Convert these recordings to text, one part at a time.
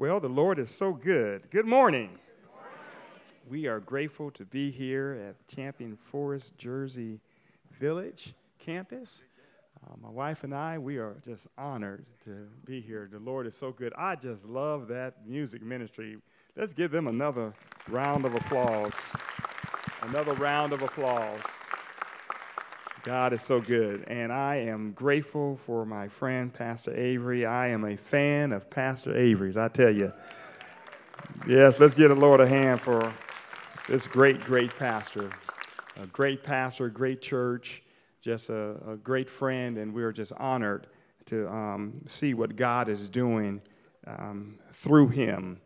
Well, the Lord is so good. Good morning. We are grateful to be here at Champion Forest Jersey Village campus. Uh, my wife and I, we are just honored to be here. The Lord is so good. I just love that music ministry. Let's give them another round of applause. Another round of applause. God is so good. And I am grateful for my friend, Pastor Avery. I am a fan of Pastor Avery's, I tell you. Yes, let's give the Lord a hand for this great, great pastor. A great pastor, great church, just a, a great friend, and we're just honored to um, see what God is doing um, through him.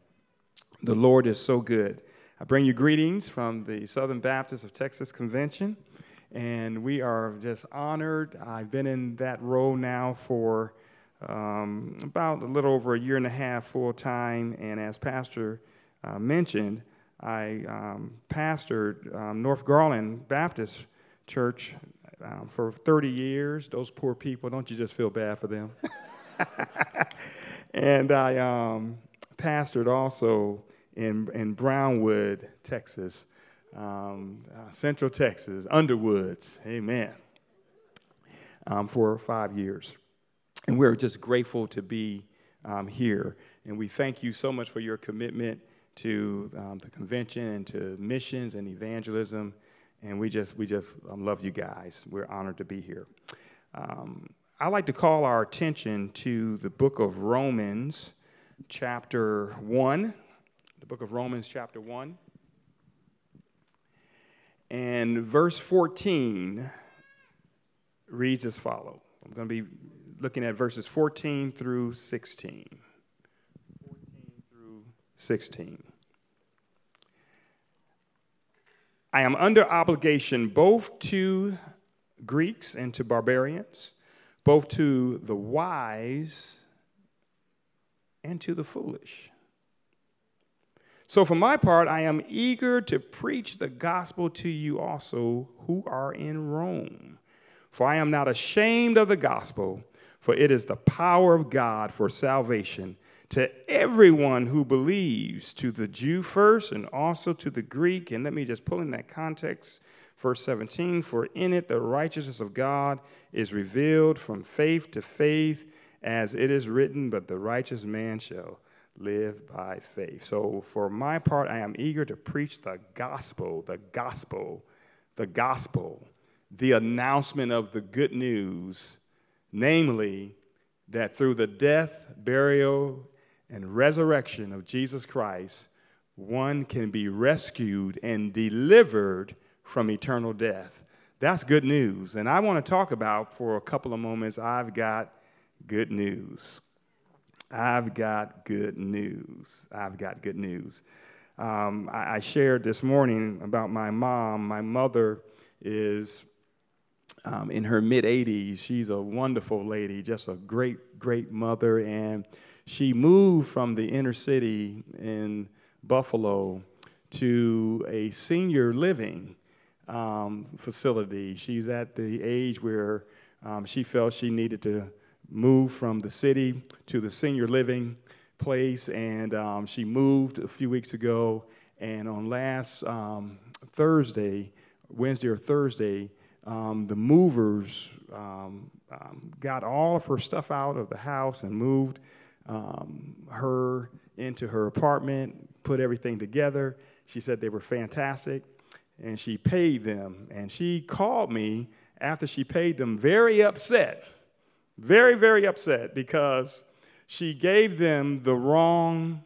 The Lord is so good. I bring you greetings from the Southern Baptist of Texas Convention and we are just honored. I've been in that role now for um, about a little over a year and a half full time, and as Pastor uh, mentioned, I um, pastored um, North Garland Baptist Church um, for 30 years. Those poor people, don't you just feel bad for them? and I um, pastored also in, in Brownwood, Texas um, uh, Central Texas, Underwoods, amen, um, for five years. And we're just grateful to be um, here. And we thank you so much for your commitment to um, the convention and to missions and evangelism. And we just, we just um, love you guys. We're honored to be here. Um, I'd like to call our attention to the book of Romans, chapter 1. The book of Romans, chapter 1. And verse 14 reads as follows. I'm going to be looking at verses 14 through 16. 14 through 16. I am under obligation both to Greeks and to barbarians, both to the wise and to the foolish. So, for my part, I am eager to preach the gospel to you also who are in Rome. For I am not ashamed of the gospel, for it is the power of God for salvation to everyone who believes, to the Jew first and also to the Greek. And let me just pull in that context. Verse 17 For in it the righteousness of God is revealed from faith to faith, as it is written, But the righteous man shall live by faith. So, for my part, I am eager to preach the gospel, the gospel, the gospel, the announcement of the good news, namely, that through the death, burial, and resurrection of Jesus Christ, one can be rescued and delivered from eternal death. That's good news. And I want to talk about for a couple of moments, I've got good news. I've got good news. I've got good news. Um, I, I, shared this morning about my mom. My mother is um, in her mid 80s. She's a wonderful lady, just a great, great mother. And she moved from the inner city in Buffalo to a senior living um, facility. She's at the age where um, she felt she needed to moved from the city to the senior living place, and um, she moved a few weeks ago. And on last um, Thursday, Wednesday or Thursday, um, the movers um, um, got all of her stuff out of the house and moved um, her into her apartment, put everything together. She said they were fantastic, and she paid them. And she called me after she paid them, very upset very, very upset because she gave them the wrong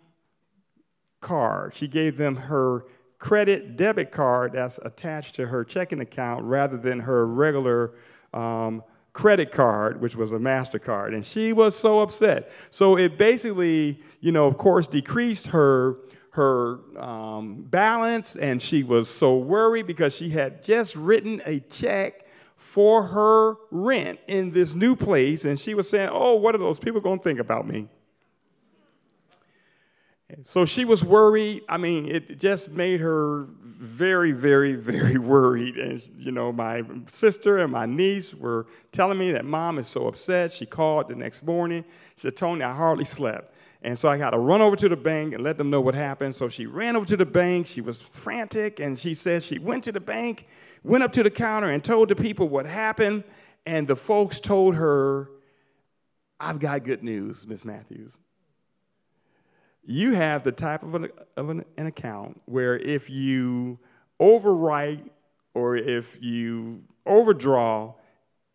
card. She gave them her credit debit card that's attached to her checking account rather than her regular um, credit card, which was a MasterCard. And she was so upset. So it basically, you know, of course, decreased her her um, balance and she was so worried because she had just written a check for her rent in this new place. And she was saying, Oh, what are those people going to think about me? So she was worried. I mean, it just made her very, very, very worried. And, you know, my sister and my niece were telling me that mom is so upset. She called the next morning. She said, Tony, I hardly slept. And so I got to run over to the bank and let them know what happened. So she ran over to the bank. She was frantic. And she said she went to the bank, went up to the counter, and told the people what happened. And the folks told her, I've got good news, Miss Mathews you have the type of an, of an, an account where if you overwrite or if you overdraw,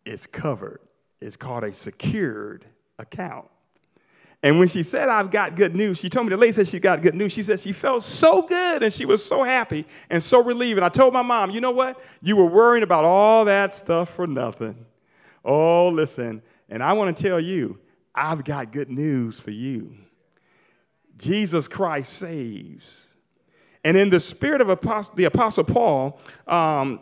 it's covered. It's called a secured account. And when she said, I've got good news, she told me the lady said she got good news. She said she felt so good and she was so happy and so relieved. And I told my mom, you know what? You were worrying about all that stuff for nothing. Oh, listen. And I want to tell you, I've got good news for you. Jesus Christ saves. And in the spirit of Apostle, the Apostle Paul, um,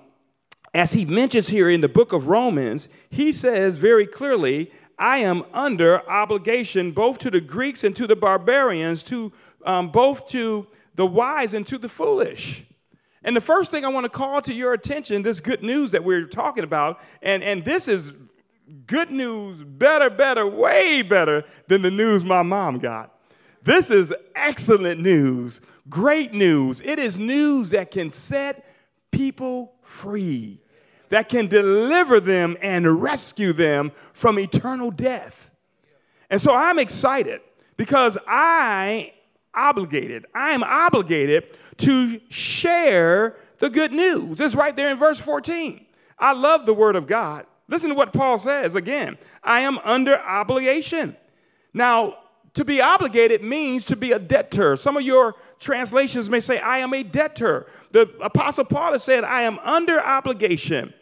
as he mentions here in the book of Romans, he says very clearly, I am under obligation both to the Greeks and to the barbarians, to um, both to the wise and to the foolish. And the first thing I want to call to your attention, this good news that we're talking about, and, and this is good news, better, better, way better than the news my mom got. This is excellent news, great news. It is news that can set people free, that can deliver them and rescue them from eternal death. And so I'm excited because I obligated, I am obligated to share the good news. It's right there in verse 14. I love the word of God. Listen to what Paul says again. I am under obligation. Now, to be obligated means to be a debtor. Some of your translations may say, I am a debtor. The Apostle Paul has said, I am under obligation.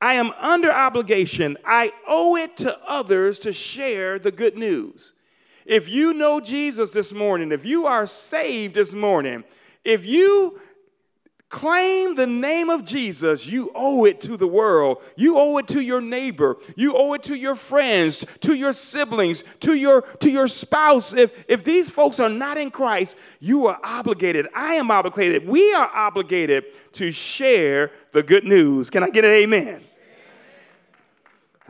I am under obligation. I owe it to others to share the good news. If you know Jesus this morning, if you are saved this morning, if you Claim the name of Jesus. You owe it to the world. You owe it to your neighbor. You owe it to your friends, to your siblings, to your to your spouse. If if these folks are not in Christ, you are obligated. I am obligated. We are obligated to share the good news. Can I get an amen?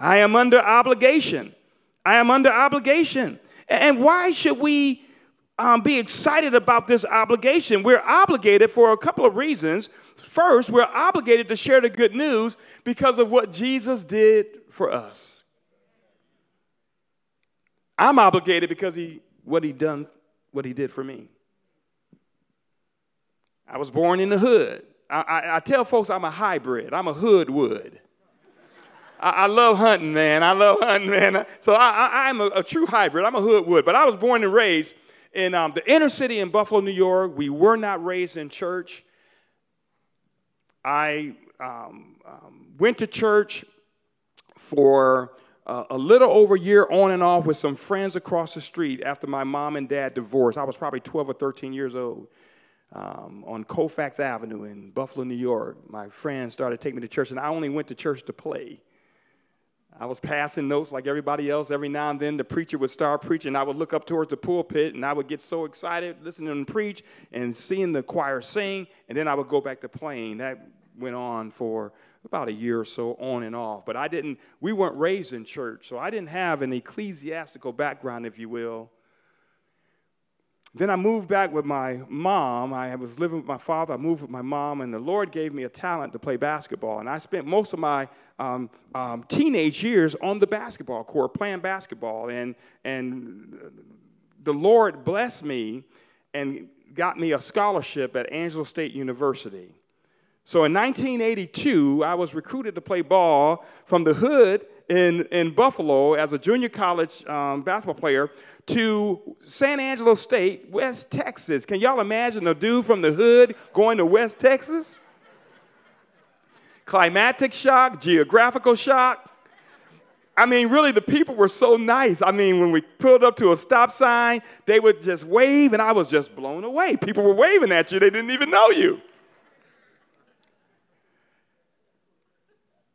I am under obligation. I am under obligation. And why should we um, be excited about this obligation. We're obligated for a couple of reasons. First, we're obligated to share the good news because of what Jesus did for us. I'm obligated because he what he done, what he did for me. I was born in the hood. I, I, I tell folks I'm a hybrid. I'm a hood wood. I, love hunting, man. I love hunting, man. So I, am a, a true hybrid. I'm a hood wood, but I was born and raised in um, the inner city in Buffalo, New York. We were not raised in church. I um, um, went to church for uh, a little over a year on and off with some friends across the street after my mom and dad divorced. I was probably 12 or 13 years old. Um, on Colfax Avenue in Buffalo, New York, my friends started taking me to church, and I only went to church to play. I was passing notes like everybody else. Every now and then, the preacher would start preaching. I would look up towards the pulpit and I would get so excited listening to him preach and seeing the choir sing. And then I would go back to playing. That went on for about a year or so, on and off. But I didn't, we weren't raised in church, so I didn't have an ecclesiastical background, if you will. Then I moved back with my mom. I was living with my father. I moved with my mom, and the Lord gave me a talent to play basketball. And I spent most of my um, um, teenage years on the basketball court playing basketball. And, and the Lord blessed me and got me a scholarship at Angelo State University. So in 1982, I was recruited to play ball from the hood in, in Buffalo as a junior college um, basketball player to San Angelo State, West Texas. Can y'all imagine a dude from the hood going to West Texas? Climatic shock, geographical shock. I mean, really, the people were so nice. I mean, when we pulled up to a stop sign, they would just wave, and I was just blown away. People were waving at you, they didn't even know you.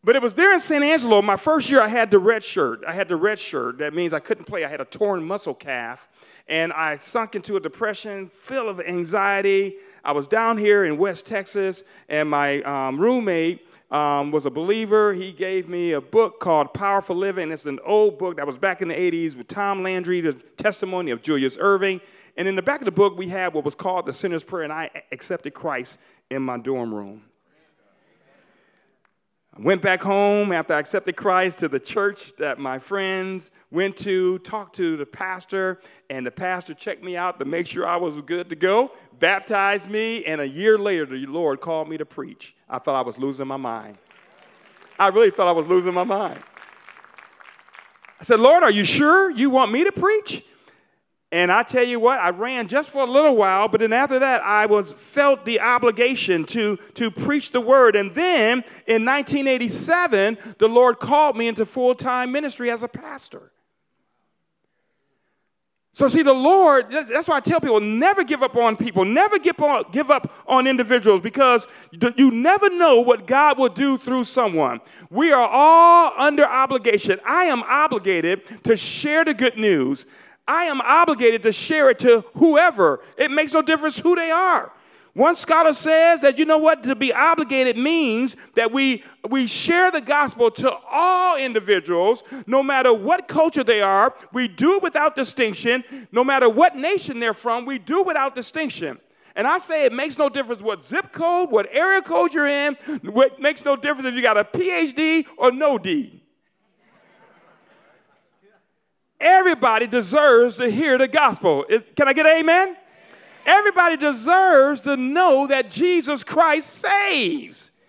But it was there in San Angelo, my first year, I had the red shirt. I had the red shirt. That means I couldn't play. I had a torn muscle calf. And I sunk into a depression, full of anxiety. I was down here in West Texas, and my um, roommate um, was a believer. He gave me a book called Powerful Living. It's an old book that was back in the 80s with Tom Landry, the testimony of Julius Erving. And in the back of the book, we had what was called the Sinner's Prayer, and I accepted Christ in my dorm room. I went back home after I accepted Christ to the church that my friends went to, talked to the pastor, and the pastor checked me out to make sure I was good to go, baptized me, and a year later, the Lord called me to preach. I thought I was losing my mind. I really thought I was losing my mind. I said, Lord, are you sure you want me to preach? And I tell you what, I ran just for a little while, but then after that, I was felt the obligation to, to preach the word. And then in 1987, the Lord called me into full-time ministry as a pastor. So, see, the Lord, that's why I tell people never give up on people, never give, give up on individuals because you never know what God will do through someone. We are all under obligation. I am obligated to share the good news. I am obligated to share it to whoever. It makes no difference who they are. One scholar says that you know what to be obligated means that we we share the gospel to all individuals no matter what culture they are. We do it without distinction. No matter what nation they're from, we do without distinction. And I say it makes no difference what zip code, what area code you're in. It makes no difference if you got a PhD or no D. Everybody deserves to hear the gospel. Is, can I get amen? amen? Everybody deserves to know that Jesus Christ saves.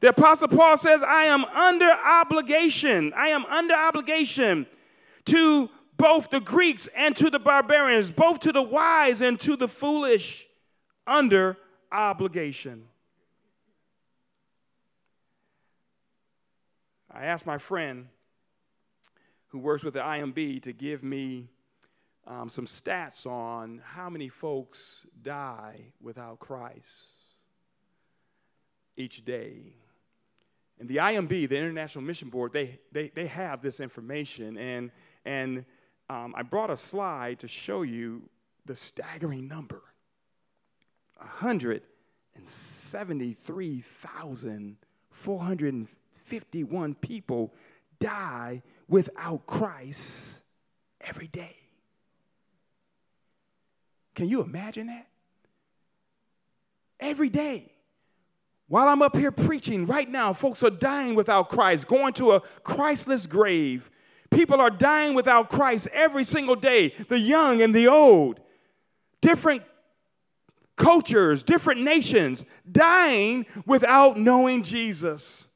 The Apostle Paul says, I am under obligation. I am under obligation to both the Greeks and to the barbarians, both to the wise and to the foolish, under obligation. I asked my friend, who works with the IMB to give me um, some stats on how many folks die without Christ each day. And the IMB, the International Mission Board, they, they, they have this information. And, and um, I brought a slide to show you the staggering number 173,451 people die without Christ every day. Can you imagine that? Every day. While I'm up here preaching right now, folks are dying without Christ, going to a Christless grave. People are dying without Christ every single day, the young and the old. Different cultures, different nations, dying without knowing Jesus.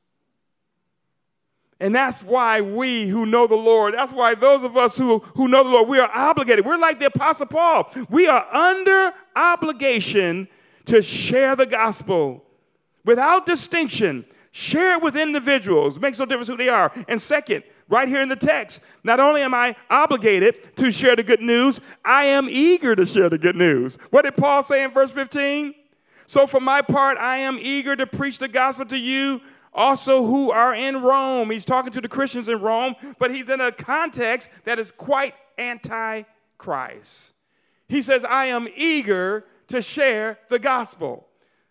And that's why we who know the Lord, that's why those of us who, who know the Lord, we are obligated. We're like the Apostle Paul. We are under obligation to share the gospel without distinction. Share it with individuals. Makes no difference who they are. And second, right here in the text, not only am I obligated to share the good news, I am eager to share the good news. What did Paul say in verse 15? So, for my part, I am eager to preach the gospel to you also who are in Rome. He's talking to the Christians in Rome, but he's in a context that is quite anti Christ. He says, I am eager to share the gospel.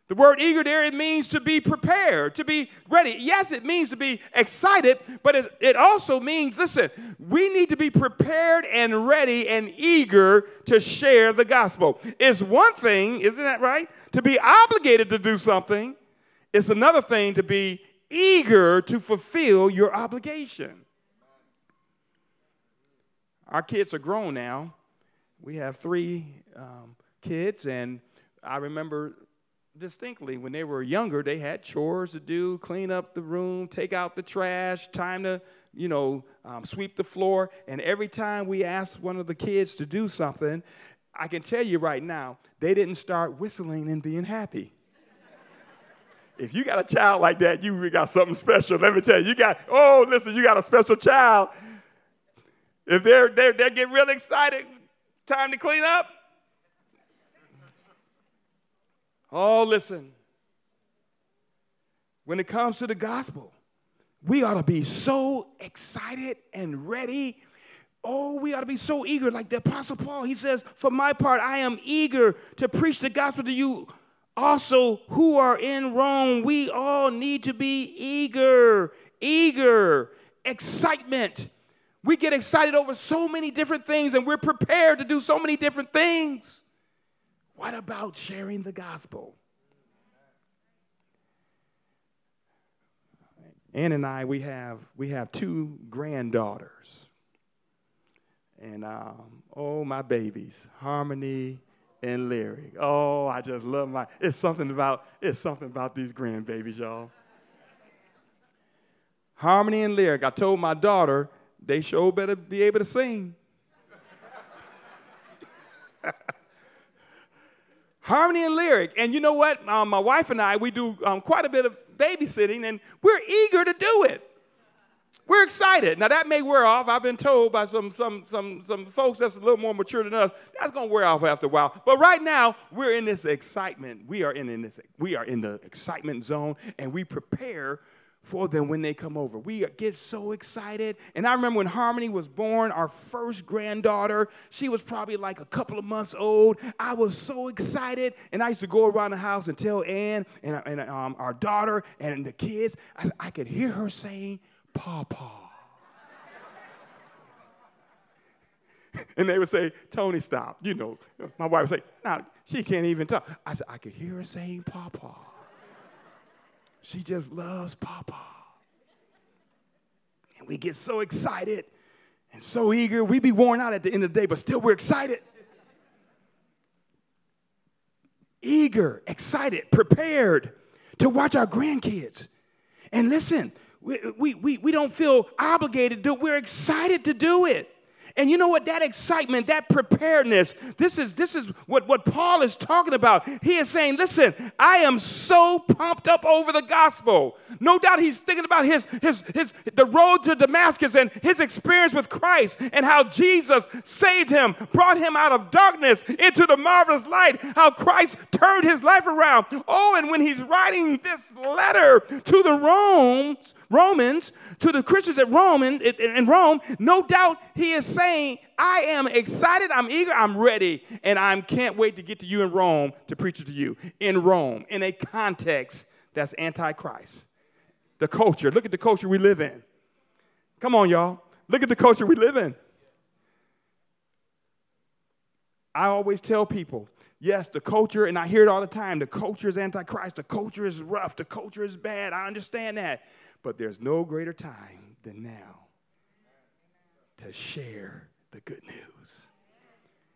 The word eager there, it means to be prepared, to be ready. Yes, it means to be excited, but it, it also means, listen, we need to be prepared and ready and eager to share the gospel. It's one thing, isn't that right? To be obligated to do something. It's another thing to be eager to fulfill your obligation. Our kids are grown now. We have three um, kids, and I remember distinctly when they were younger, they had chores to do clean up the room, take out the trash, time to, you know, um, sweep the floor. And every time we asked one of the kids to do something, I can tell you right now, they didn't start whistling and being happy. If you got a child like that, you got something special. Let me tell you, you got, oh, listen, you got a special child. If they're, they're, they're getting really excited, time to clean up. Oh, listen. When it comes to the gospel, we ought to be so excited and ready. Oh, we ought to be so eager. Like the Apostle Paul, he says, For my part, I am eager to preach the gospel to you also who are in Rome. We all need to be eager, eager, excitement. We get excited over so many different things and we're prepared to do so many different things. What about sharing the gospel? Ann and I, we have we have two granddaughters, and um, oh my babies, Harmony and Lyric. Oh, I just love my. It's something about it's something about these grandbabies, y'all. Harmony and Lyric. I told my daughter they sure better be able to sing. Harmony and Lyric. And you know what? Um, my wife and I, we do um, quite a bit of babysitting, and we're eager to do it. We're excited. Now that may wear off. I've been told by some some some some folks that's a little more mature than us. That's gonna wear off after a while. But right now, we're in this excitement. We are in, in this. We are in the excitement zone, and we prepare for them when they come over. We get so excited. And I remember when Harmony was born, our first granddaughter, she was probably like a couple of months old. I was so excited. And I used to go around the house and tell Ann and, and um, our daughter and the kids, I, I could hear her saying, Papa. and they would say, Tony, stop. You know, my wife would say, now, she can't even talk. I said, I could hear her saying, Papa. She just loves Papa. And we get so excited and so eager. We be worn out at the end of the day, but still we're excited. eager, excited, prepared to watch our grandkids. And listen, we, we, we, don't feel obligated to, we're excited to do it. And you know what? That excitement, that preparedness, this is this is what, what Paul is talking about. He is saying, listen, I am so pumped up over the gospel. No doubt he's thinking about his his his the road to Damascus and his experience with Christ and how Jesus saved him, brought him out of darkness into the marvelous light, how Christ turned his life around. Oh, and when he's writing this letter to the Romans, Romans, to the Christians at Rome in, in Rome, no doubt he is saying, I am excited, I'm eager, I'm ready, and I can't wait to get to you in Rome to preach it to you in Rome in a context that's antichrist. The culture, look at the culture we live in. Come on, y'all. Look at the culture we live in. I always tell people, yes, the culture, and I hear it all the time the culture is antichrist, the culture is rough, the culture is bad. I understand that. But there's no greater time than now to share the good news.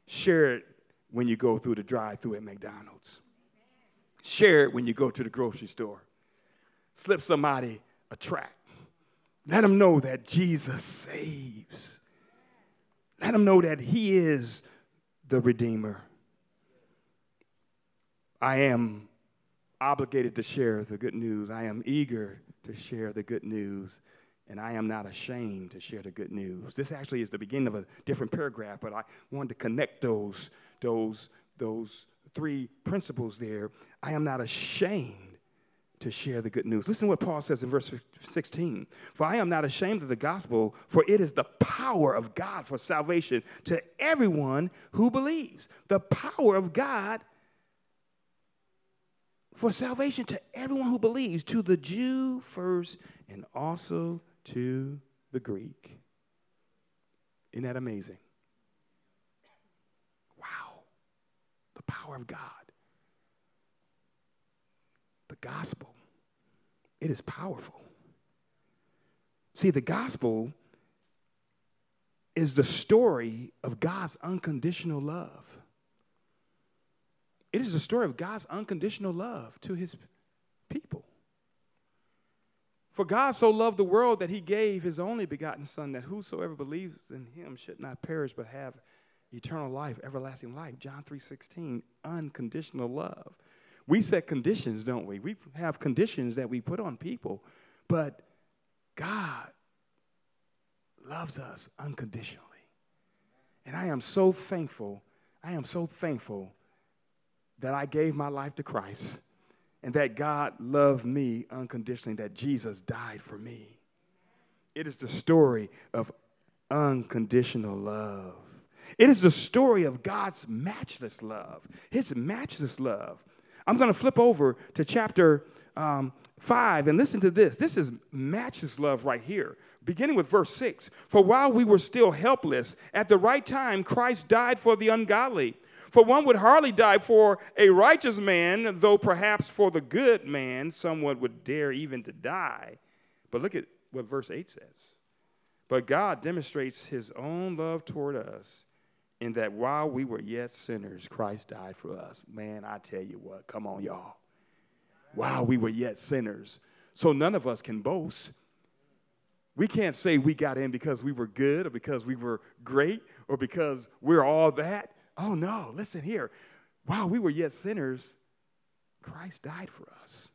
Share it when you go through the drive through at McDonald's. Share it when you go to the grocery store. Slip somebody a tract. Let them know that Jesus saves. Let them know that He is the Redeemer. I am obligated to share the good news. I am eager to share the good news and I am not ashamed to share the good news. This actually is the beginning of a different paragraph, but I wanted to connect those, those, those three principles there. I am not ashamed to share the good news. Listen to what Paul says in verse 16. For I am not ashamed of the gospel, for it is the power of God for salvation to everyone who believes. The power of God for salvation to everyone who believes, to the Jew first and also to the Greek. Isn't that amazing? Wow. The power of God. The gospel. It is powerful. See, the gospel is the story of God's unconditional love. It is the story of God's unconditional love to his. For God so loved the world that he gave his only begotten Son, that whosoever believes in him should not perish but have eternal life, everlasting life. John 3:16, unconditional love. We set conditions, don't we? We have conditions that we put on people, but God loves us unconditionally. And I am so thankful. I am so thankful that I gave my life to Christ and that God loved me unconditionally, that Jesus died for me. It is the story of unconditional love. It is the story of God's matchless love, His matchless love. I'm going to flip over to chapter um, 5 and listen to this. This is matchless love right here, beginning with verse 6. For while we were still helpless, at the right time, Christ died for the ungodly. For one would hardly die for a righteous man, though perhaps for the good man someone would dare even to die. But look at what verse 8 says. But God demonstrates his own love toward us in that while we were yet sinners, Christ died for us. Man, I tell you what, come on, y'all. While we were yet sinners. So none of us can boast. We can't say we got in because we were good or because we were great or because we're all that. Oh, no, listen here. While we were yet sinners, Christ died for us.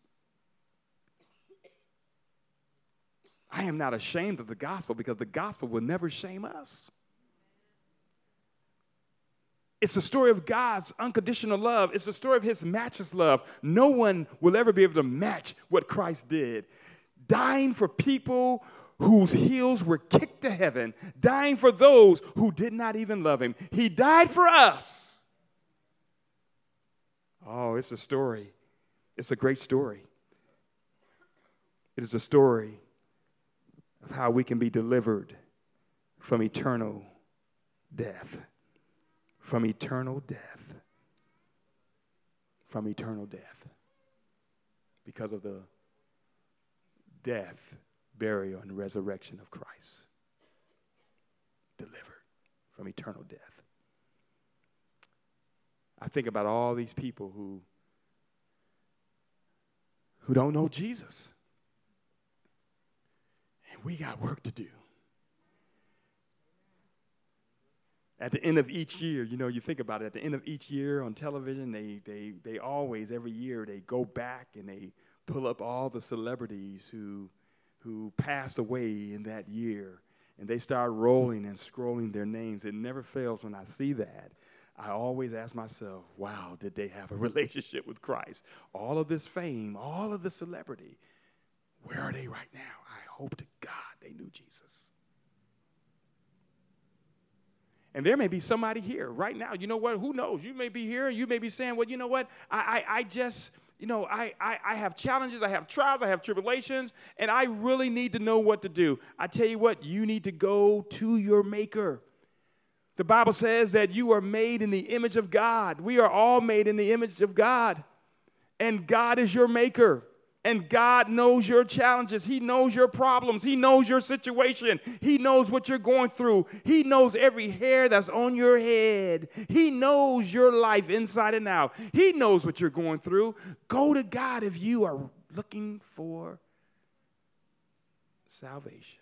I am not ashamed of the gospel because the gospel will never shame us. It's the story of God's unconditional love. It's the story of his matchless love. No one will ever be able to match what Christ did. Dying for people whose heels were kicked to heaven, dying for those who did not even love him. He died for us. Oh, it's a story. It's a great story. It is a story of how we can be delivered from eternal death. From eternal death. From eternal death. Because of the death, burial, and resurrection of Christ. Delivered from eternal death. I think about all these people who, who don't know Jesus And we got work to do. At the end of each year, you know, you think about it, at the end of each year on television, they, they, they always, every year, they go back and they pull up all the celebrities who, who passed away in that year. And they start rolling and scrolling their names. It never fails when I see that. I always ask myself, wow, did they have a relationship with Christ? All of this fame, all of this celebrity, where are they right now? I hope to God they knew Jesus. And there may be somebody here right now. You know what? Who knows? You may be here. You may be saying, well, you know what? I, I, I just, you know, I, I, I have challenges, I have trials, I have tribulations, and I really need to know what to do. I tell you what, you need to go to your Maker. The Bible says that you are made in the image of God. We are all made in the image of God, and God is your Maker. And God knows your challenges. He knows your problems. He knows your situation. He knows what you're going through. He knows every hair that's on your head. He knows your life inside and out. He knows what you're going through. Go to God if you are looking for salvation.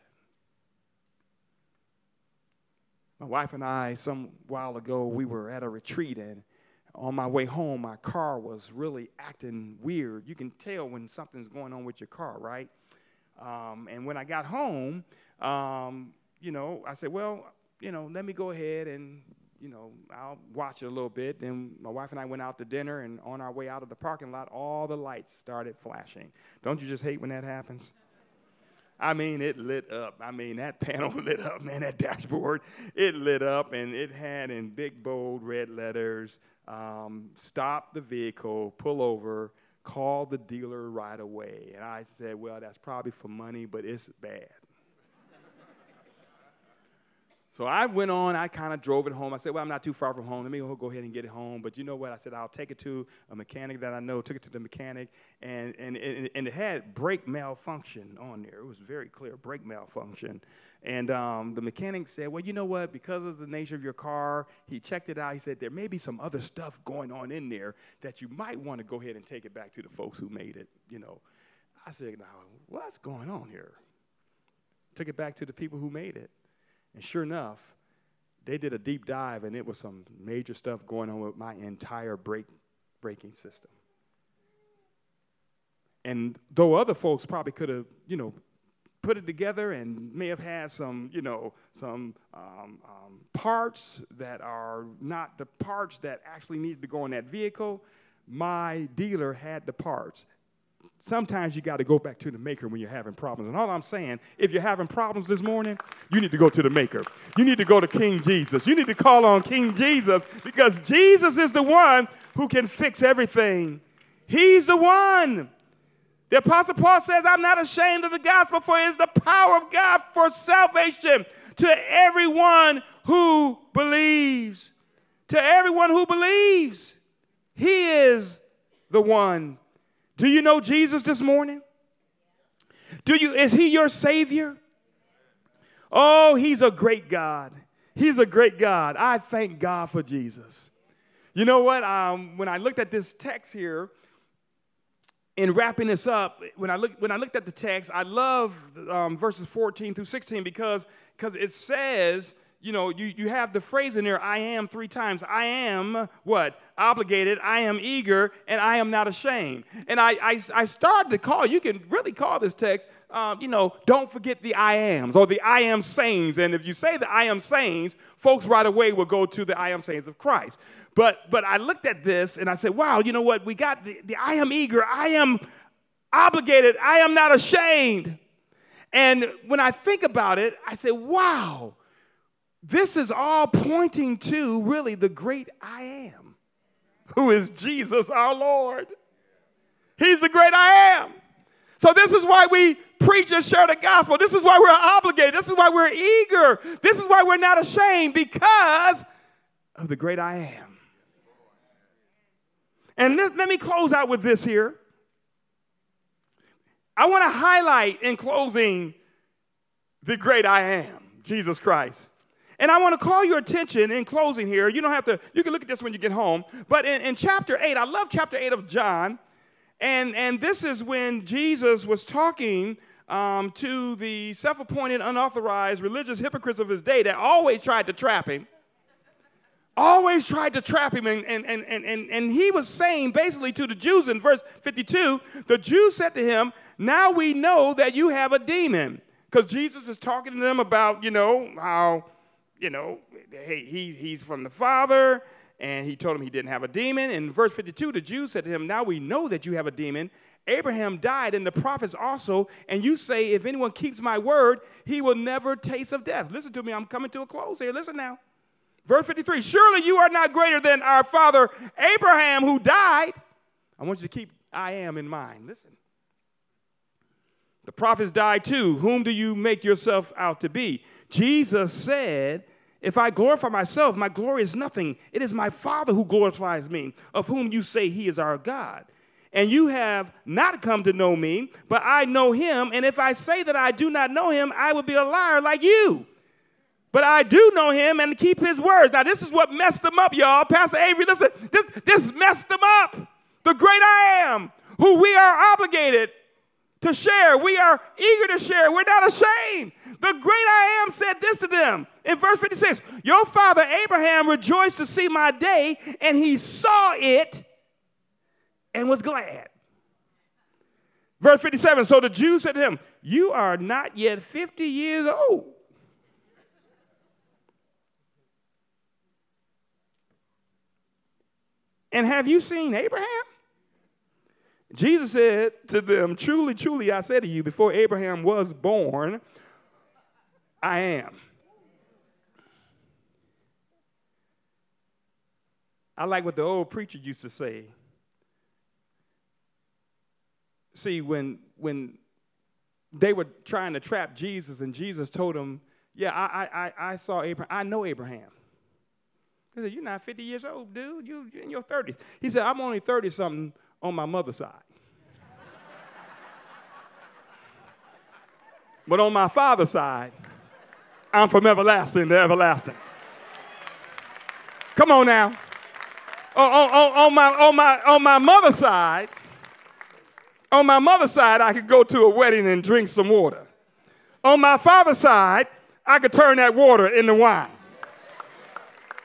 My wife and I, some while ago, we were at a retreat and on my way home, my car was really acting weird. You can tell when something's going on with your car, right? Um, and when I got home, um, you know, I said, well, you know, let me go ahead and, you know, I'll watch it a little bit. Then my wife and I went out to dinner, and on our way out of the parking lot, all the lights started flashing. Don't you just hate when that happens? I mean, it lit up. I mean, that panel lit up, man, that dashboard, it lit up, and it had in big, bold red letters um, stop the vehicle, pull over, call the dealer right away. And I said, well, that's probably for money, but it's bad. So I went on, I kind of drove it home. I said, well, I'm not too far from home. Let me go ahead and get it home. But you know what? I said, I'll take it to a mechanic that I know. Took it to the mechanic, and, and, and, it had brake malfunction on there. It was very clear, brake malfunction. And um, the mechanic said, Well, you know what? Because of the nature of your car, he checked it out. He said, There may be some other stuff going on in there that you might want to go ahead and take it back to the folks who made it. You know, I said, Now, what's going on here? Took it back to the people who made it. And sure enough, they did a deep dive, and it was some major stuff going on with my entire brake braking system. And though other folks probably could have, you know, put it together and may have had some, you know, some um, um, parts that are not the parts that actually need to go in that vehicle. My dealer had the parts. Sometimes you got to go back to the maker when you're having problems. And all I'm saying, if you're having problems this morning, you need to go to the maker. You need to go to King Jesus. You need to call on King Jesus because Jesus is the one who can fix everything. He's the one. The Apostle Paul says, I'm not ashamed of the gospel, for it is the power of God for salvation to everyone who believes. To everyone who believes. He is the one do you know Jesus this morning? Do you is he your savior? Oh, he's a great God. He's a great God. I thank God for Jesus. You know what? Um, when I looked at this text here, in wrapping this up, when I look when I looked at the text, I love um, verses 14 through 16 because because it says you know, you, you have the phrase in there, I am three times. I am what? Obligated, I am eager, and I am not ashamed. And I, I, I started to call, you can really call this text, um, you know, don't forget the I ams or the I am sayings. And if you say the I am sayings, folks right away will go to the I am sayings of Christ. But, but I looked at this and I said, wow, you know what? We got the, the I am eager, I am obligated, I am not ashamed. And when I think about it, I say, wow this is all pointing to really the great I am, who is Jesus our Lord. He's the great I am. So, this is why we preach and share the gospel. This is why we're obligated. This is why we're eager. This is why we're not ashamed because of the great I am. And let, let me close out with this here. I want to highlight in closing the great I am, Jesus Christ. And I want to call your attention in closing here. You don't have to, you can look at this when you get home. But in, in chapter 8, I love chapter 8 of John. And, and this is when Jesus was talking um, to the self appointed, unauthorized religious hypocrites of his day that always tried to trap him. Always tried to trap him. And, and, and, and, and he was saying basically to the Jews in verse 52 the Jews said to him, Now we know that you have a demon. Because Jesus is talking to them about, you know, how you know, hey, he, he's from the Father, and he told him he didn't have a demon. In verse 52, the Jews said to him, Now we know that you have a demon. Abraham died, and the prophets also, and you say, If anyone keeps my word, he will never taste of death. Listen to me, I'm coming to a close here. Listen now. Verse 53 Surely you are not greater than our father Abraham, who died. I want you to keep I am in mind. Listen. The prophets died too. Whom do you make yourself out to be? Jesus said, if I glorify myself, my glory is nothing. It is my Father who glorifies me, of whom you say he is our God. And you have not come to know me, but I know him. And if I say that I do not know him, I would be a liar like you. But I do know him and keep his words. Now, this is what messed them up, y'all. Pastor Avery, listen, this, this messed them up. The great I am, who we are obligated to share. We are eager to share. We're not ashamed. The great I am said this to them in verse 56 Your father Abraham rejoiced to see my day, and he saw it and was glad. Verse 57 So the Jews said to him, You are not yet 50 years old. And have you seen Abraham? Jesus said to them, Truly, truly, I say to you, before Abraham was born, I am. I like what the old preacher used to say. See, when when they were trying to trap Jesus, and Jesus told them, "Yeah, I I I saw Abraham. I know Abraham." He said, "You're not 50 years old, dude. You, you're in your 30s." He said, "I'm only 30 something on my mother's side." but on my father's side, I'm from everlasting to everlasting. Come on now. On, on, on, my, on, my, on my mother's side, on my mother's side, I could go to a wedding and drink some water. On my father's side, I could turn that water into wine.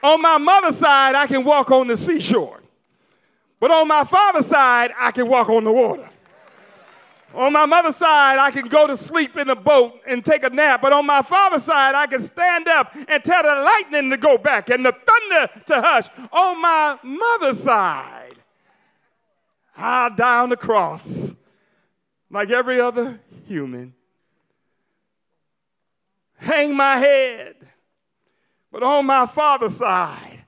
On my mother's side, I can walk on the seashore. But on my father's side, I can walk on the water. On my mother's side, I can go to sleep in the boat and take a nap. But on my father's side, I can stand up and tell the lightning to go back and the thunder to hush. On my mother's side, I'll die on the cross like every other human. Hang my head. But on my father's side,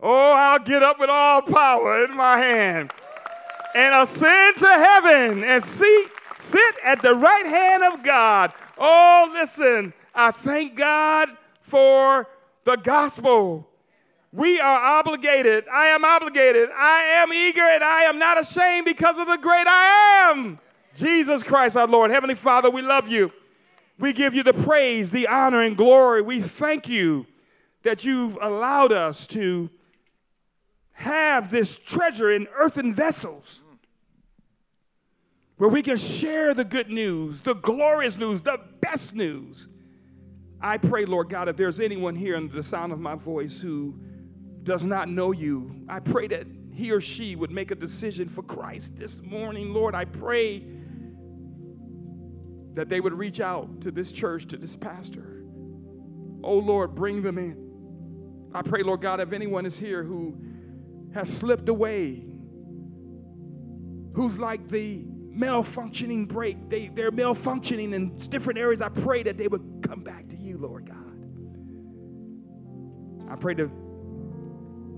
oh, I'll get up with all power in my hand and ascend to heaven and seat, sit at the right hand of God. Oh, listen, I thank God for the gospel. We are obligated. I am obligated. I am eager and I am not ashamed because of the great I am. Jesus Christ, our Lord. Heavenly Father, we love you. We give you the praise, the honor, and glory. We thank you that you've allowed us to have this treasure in earthen vessels where we can share the good news, the glorious news, the best news. I pray, Lord God, if there's anyone here under the sound of my voice who does not know you, I pray that he or she would make a decision for Christ this morning. Lord, I pray that they would reach out to this church, to this pastor. Oh, Lord, bring them in. I pray, Lord God, if anyone is here who has slipped away, who's like the malfunctioning brake, they, they're malfunctioning in different areas, I pray that they would come back to you, Lord God. I pray to,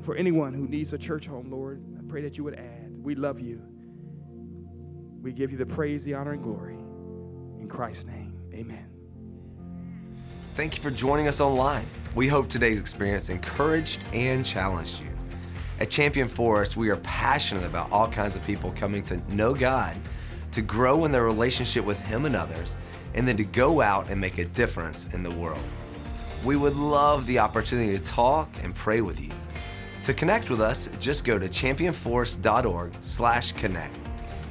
for anyone who needs a church home, Lord, I pray that you would add. We love you. We give you the praise, the honor, and glory. In Christ's name, amen. Thank you for joining us online. We hope today's experience encouraged and challenged you. At Champion Forest, we are passionate about all kinds of people coming to know God, to grow in their relationship with Him and others, and then to go out and make a difference in the world. We would love the opportunity to talk and pray with you. To connect with us, just go to championforest.org/connect.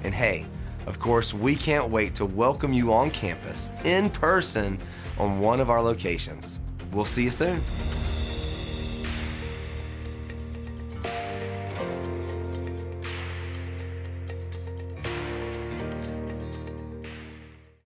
And hey, of course, we can't wait to welcome you on campus in person on one of our locations. We'll see you soon.